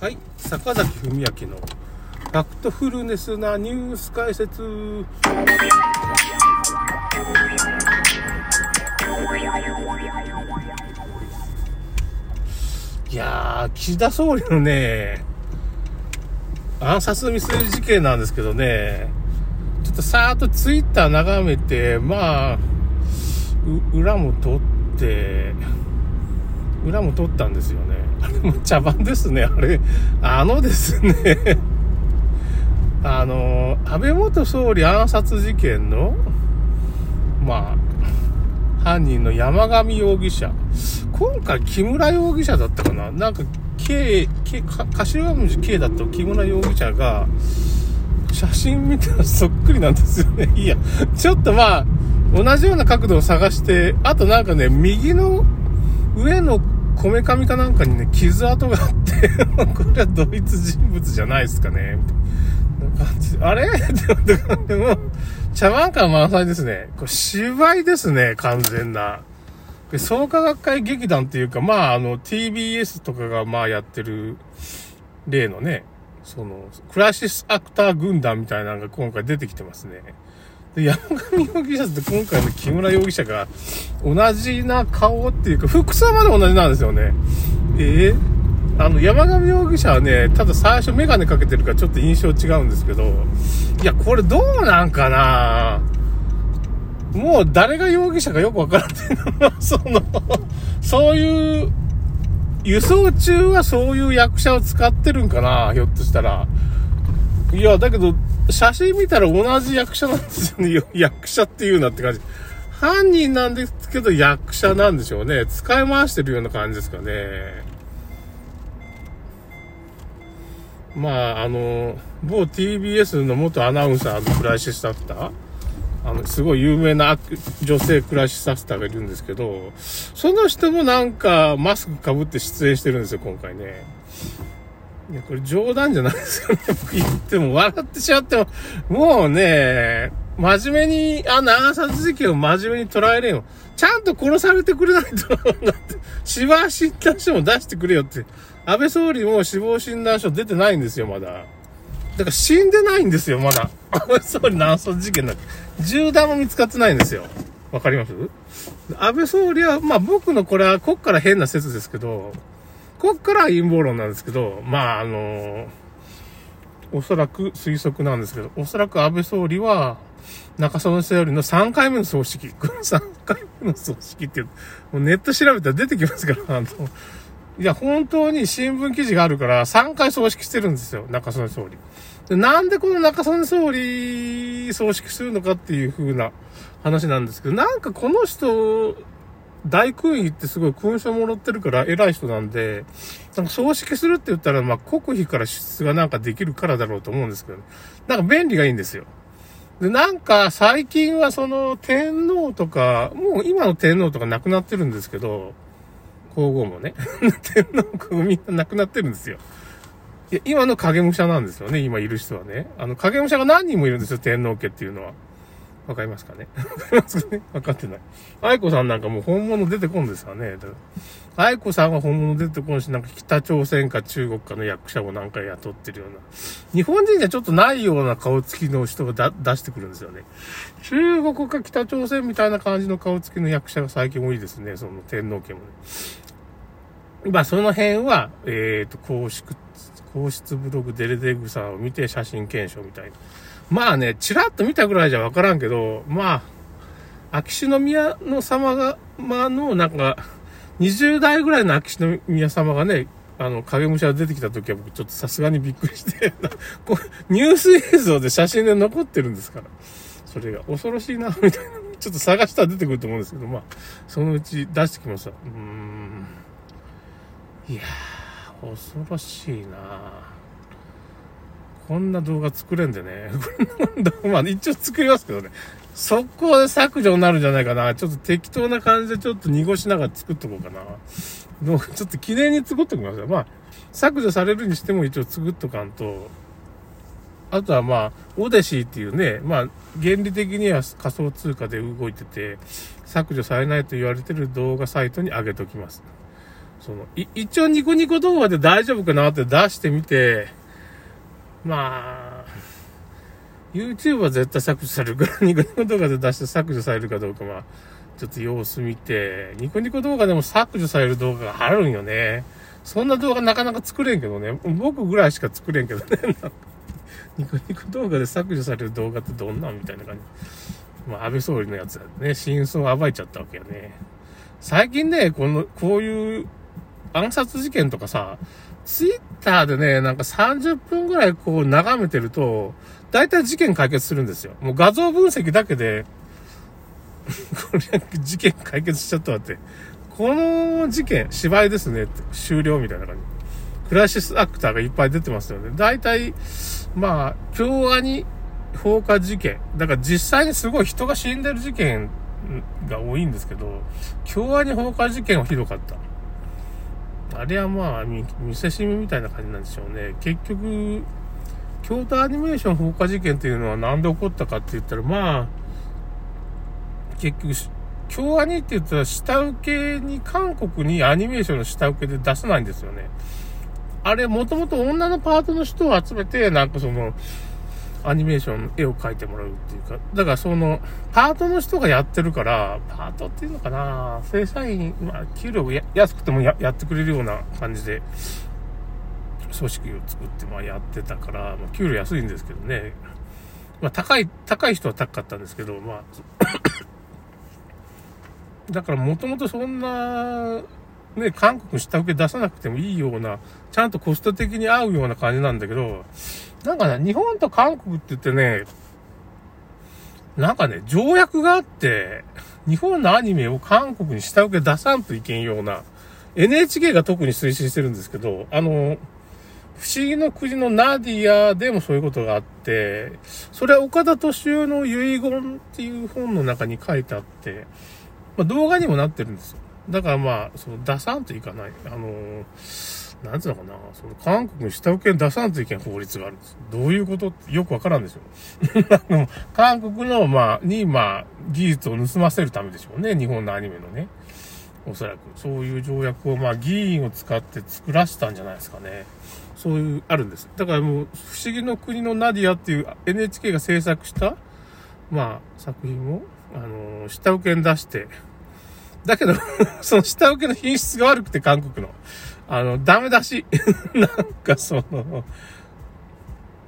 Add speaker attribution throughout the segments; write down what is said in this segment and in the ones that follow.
Speaker 1: はい、坂崎文明のファクトフルネスなニュース解説。いやー、岸田総理のね、暗殺未遂事件なんですけどね、ちょっとさーっとツイッター眺めて、まあ、裏も取って、裏も取ったんですよね。あれも茶番ですね、あれ。あのですねあの、安倍元総理暗殺事件の、まあ、犯人の山上容疑者。今回木村容疑者だったかななんか、K、K、柏文字 K だと木村容疑者が、写真見たらそっくりなんですよね。いや、ちょっとまあ、同じような角度を探して、あとなんかね、右の上のこめかみかなんかにね、傷跡があって これは同一人物じゃないですかね。みたいな感じ。あれ？でも、茶番感満載ですね。これ芝居ですね、完全な。創価学会劇団っていうか、まあ、あの、TBS とかがまあやってる、例のね、その、クラシスアクター軍団みたいなのが今回出てきてますね。で、山上容疑者って今回の木村容疑者が同じな顔っていうか、服装まで同じなんですよね。えー、あの、山上容疑者はね、ただ最初メガネかけてるからちょっと印象違うんですけど、いや、これどうなんかな？もう誰が容疑者かよくわからんっていのは、その、そういう、輸送中はそういう役者を使ってるんかなひょっとしたら。いや、だけど、写真見たら同じ役者なんですよね。役者っていうなって感じ。犯人なんですけど役者なんでしょうね。使い回してるような感じですかね。まあ、あの、某 TBS の元アナウンサーのクライシスタフターあの、すごい有名な女性クライシスタフターがいるんですけど、その人もなんかマスク被って出演してるんですよ、今回ね。いや、これ冗談じゃないですよね。僕言っても、笑ってしまっても、もうね、真面目に、あの暗殺事件を真面目に捉えれんよ。ちゃんと殺されてくれないと、だって、死亡診断書も出してくれよって。安倍総理も死亡診断書出てないんですよ、まだ。だから死んでないんですよ、まだ。安倍総理の暗殺事件なんて。銃弾も見つかってないんですよ。わかります？安倍総理は、まあ僕のこれは、こっから変な説ですけど、こっから陰謀論なんですけど、まあ、あの、おそらく推測なんですけど、おそらく安倍総理は、中曽根総理の3回目の葬式、この3回目の葬式っていう、もうネット調べたら出てきますから、あの、いや、本当に新聞記事があるから、3回葬式してるんですよ、中曽根総理。でなんでこの中曽根総理葬式するのかっていう風な話なんですけど、なんかこの人大空院ってすごい勲章もらってるから偉い人なんで、なんか葬式するって言ったら、まあ、国費から支出がなんかできるからだろうと思うんですけど、ね、なんか便利がいいんですよ。で、なんか最近はその天皇とか、もう今の天皇とか亡くなってるんですけど、皇后もね、天皇君みんな亡くなってるんですよ。いや、今の影武者なんですよね、今いる人はね。あの、影武者が何人もいるんですよ、天皇家っていうのは。わかりますかね？わかりますかねわかってない。愛子さんなんかもう本物出てこんですよね？愛子さんは本物出てこんし、なんか北朝鮮か中国かの役者も何回雇ってるような。日本人じゃちょっとないような顔つきの人が出してくるんですよね。中国か北朝鮮みたいな感じの顔つきの役者が最近多いですね。その天皇家もね。まあその辺は、えっ、ー、と、公式、皇室ブログデレデグサを見て写真検証みたいな。まあね、ちらっと見たぐらいじゃわからんけど、まあ、秋篠宮の様が、まあの、なんか、20代ぐらいの秋篠宮様がね、あの、影武者が出てきた時は僕ちょっとさすがにびっくりして こう、ニュース映像で写真で残ってるんですから。それが恐ろしいな、みたいな。ちょっと探したら出てくると思うんですけど、まあ、そのうち出してきました。うーん。いやー、恐ろしいなこんな動画作れんでね。まあ一応作りますけどね。速攻で削除になるんじゃないかな。ちょっと適当な感じでちょっと濁しながら作っとこうかな。ちょっと記念に作っときますよ。まあ、削除されるにしても一応作っとかんと。あとはまあ、オデシーっていうね、まあ、原理的には仮想通貨で動いてて、削除されないと言われてる動画サイトに上げときます。その、一応ニコニコ動画で大丈夫かなって出してみて、まあ、YouTube は絶対削除されるから、ニコニコ動画で出して削除されるかどうか、まあ、ちょっと様子見て、ニコニコ動画でも削除される動画があるんよね。そんな動画なかなか作れんけどね。僕ぐらいしか作れんけどね。ニコニコ動画で削除される動画ってどんなんみたいな感じ。まあ、安倍総理のやつだね。真相を暴いちゃったわけよね。最近ね、この、こういう暗殺事件とかさ、ツイッターでね、なんか30分ぐらいこう眺めてると、大体事件解決するんですよ。もう画像分析だけで、これ事件解決しちゃったわって。この事件、芝居ですねって、終了みたいな感じ。クライシスアクターがいっぱい出てますよね。大体、まあ、京アニ放火事件。だから実際にすごい人が死んでる事件が多いんですけど、京アニ放火事件はひどかった。あれはまあ、見せしみみたいな感じなんでしょうね。結局、京都アニメーション放火事件っていうのは何で起こったかって言ったら、まあ、結局、京アニって言ったら下請けに、韓国にアニメーションの下請けで出さないんですよね。あれ、もともと女のパートの人を集めて、なんかその、アニメーション、絵を描いてもらうっていうか、だからその、パートの人がやってるから、パートっていうのかな正社員、まあ、給料安くてもやってくれるような感じで、組織を作って、まあやってたから、まあ、給料安いんですけどね。まあ高い、高い人は高かったんですけど、まあ、だからもともとそんな、ね、韓国下請け出さなくてもいいような、ちゃんとコスト的に合うような感じなんだけど、なんかね、日本と韓国って言ってね、なんかね、条約があって、日本のアニメを韓国に下請け出さんといけんような、NHK が特に推進してるんですけど、あの、不思議の国のナディアでもそういうことがあって、それは岡田敏夫の遺言っていう本の中に書いてあって、まあ、動画にもなってるんですよ。だからまあ、その出さんといかない。あのーなんつうのかな、その韓国に下請け出さんといけない法律があるんです。どういうことってよくわからんですよ。韓国の、まあ、に、まあ、技術を盗ませるためでしょうね。日本のアニメのね。おそらく。そういう条約を、まあ、議員を使って作らせたんじゃないですかね。そういう、あるんです。だからもう、不思議の国のナディアっていう NHK が制作した、まあ、作品を、あの、下請けに出して、だけど その下請けの品質が悪くて、韓国の。あの、ダメ出し。なんかその、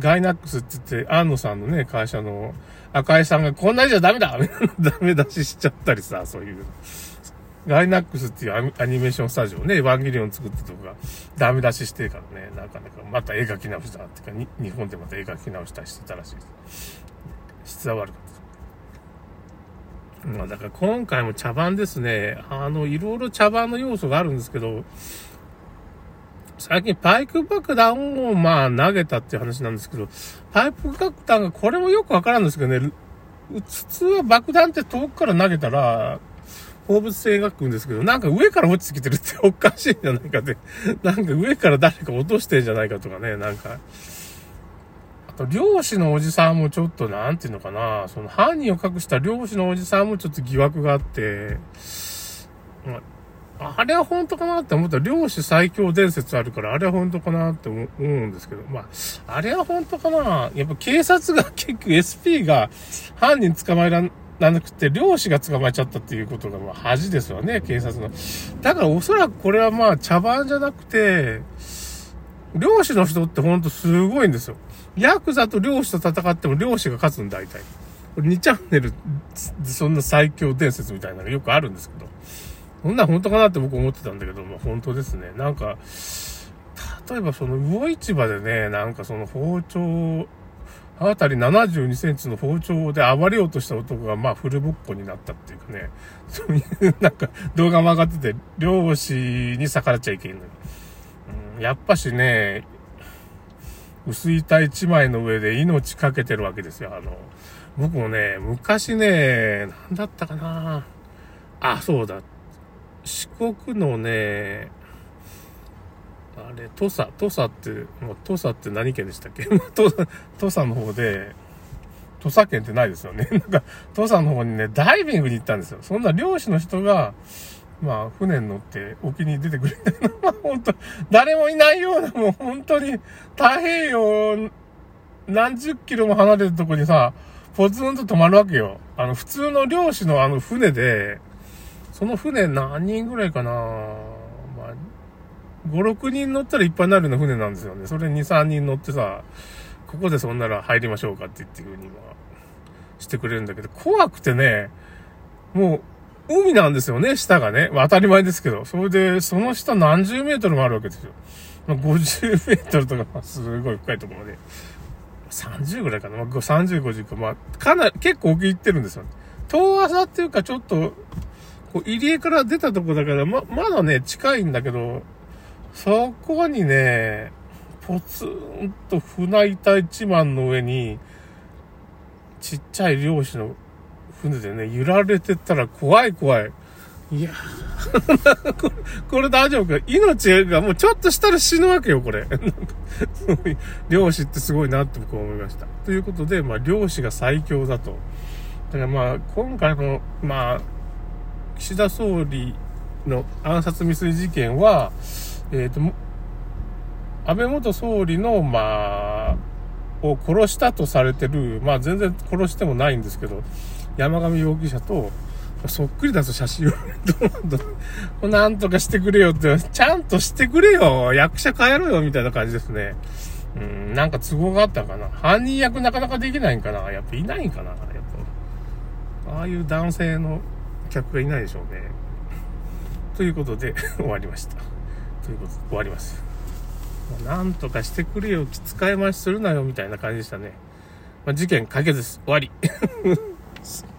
Speaker 1: ガイナックスって言って、安野さんのね、会社の赤井さんがこんなじゃダメだ ダメ出ししちゃったりさ、そういう。ガイナックスっていうアニメーションスタジオね、エヴァンゲリオン作ったとこがダメ出ししてからね、なかなかまた絵描き直したっていうか、日本でまた絵描き直したりしてたらしいです。質は悪かった。まあだから今回も茶番ですね。あの、いろいろ茶番の要素があるんですけど、最近パイク爆弾をまあ投げたっていう話なんですけど、パイプ爆弾がこれもよくわからんですけどね、普通は爆弾って遠くから投げたら、放物性がくんですけど、なんか上から落ちてきてるっておかしいんじゃないかって、なんか上から誰か落としてんじゃないかとかね、なんか。あと、漁師のおじさんもちょっと、なんていうのかな、その犯人を隠した漁師のおじさんもちょっと疑惑があって、まああれは本当かなって思ったら、漁師最強伝説あるから、あれは本当かなって思うんですけど、まあ、あれは本当かなやっぱ警察が結局 SP が犯人捕まえらなくて、漁師が捕まえちゃったっていうことが、まあ、恥ですわね、警察の。だからおそらくこれはまあ、茶番じゃなくて、漁師の人ってほんとすごいんですよ。ヤクザと漁師と戦っても漁師が勝つんだ、大体。これ2チャンネル、そんな最強伝説みたいなのがよくあるんですけど。こんなん本当かなって僕思ってたんだけど、まあ本当ですね。なんか、例えばその魚市場でね、なんかその包丁、あたり72センチの包丁で暴れようとした男が、まあ、フルボッコになったっていうかね、そういう、なんか、動画も上がってて、漁師に逆らっちゃいけんのよ。うん、やっぱしね、薄板一枚の上で命かけてるわけですよ。あの、僕もね、昔ね、なんだったかなあ、そうだ。四国のね、あれ、土佐、土佐って、もう土佐って何県でしたっけ？土佐土佐の方で、土佐県ってないですよね。なんか、土佐の方にね、ダイビングに行ったんですよ。そんな漁師の人が、まあ、船に乗って沖に出てくれたの は、本当誰もいないような、もう本当に太平洋何十キロも離れたとこにさ、ポツンと止まるわけよ。あの、普通の漁師のあの船で、その船何人ぐらいかなまあ、5、6人乗ったらいっぱいになるような船なんですよね。それ2、3人乗ってさ、ここでそんなら入りましょうかって言っていうふうに、まあ、してくれるんだけど、怖くてね、もう、海なんですよね、下がね。まあ、当たり前ですけど。それで、その下何十メートルもあるわけですよ。まあ、50メートルとか、すごい深いところまで。30ぐらいかな。まあ、30、50か。まあ、かなり、結構沖行ってるんですよ、ね。遠浅っていうか、ちょっと、こう、入り江から出たとこだから、ま、まだね、近いんだけど、そこにね、ポツンと船板一番の上に、ちっちゃい漁師の船でね、揺られてったら怖い怖い。いやこれ、これ大丈夫か？命がもうちょっとしたら死ぬわけよ、これ。漁師ってすごいなって僕は思いました。ということで、まあ、漁師が最強だと。だからまあ、今回の、まあ、岸田総理の暗殺未遂事件は、えっ、ー、と、安倍元総理の、まあ、を殺したとされてる、まあ全然殺してもないんですけど、山上容疑者と、そっくりだぞ、写真を。ど んなんとかしてくれよって、ちゃんとしてくれよ役者変えろよみたいな感じですね。うん、なんか都合があったかな。犯人役なかなかできないんかなやっぱいないんかなやっぱ。ああいう男性の客がいないでしょうね。ということで 終わりました。ということで終わります。なんとかしてくれよ、使い回しするなよ、みたいな感じでしたね。まあ、事件解決です。終わり。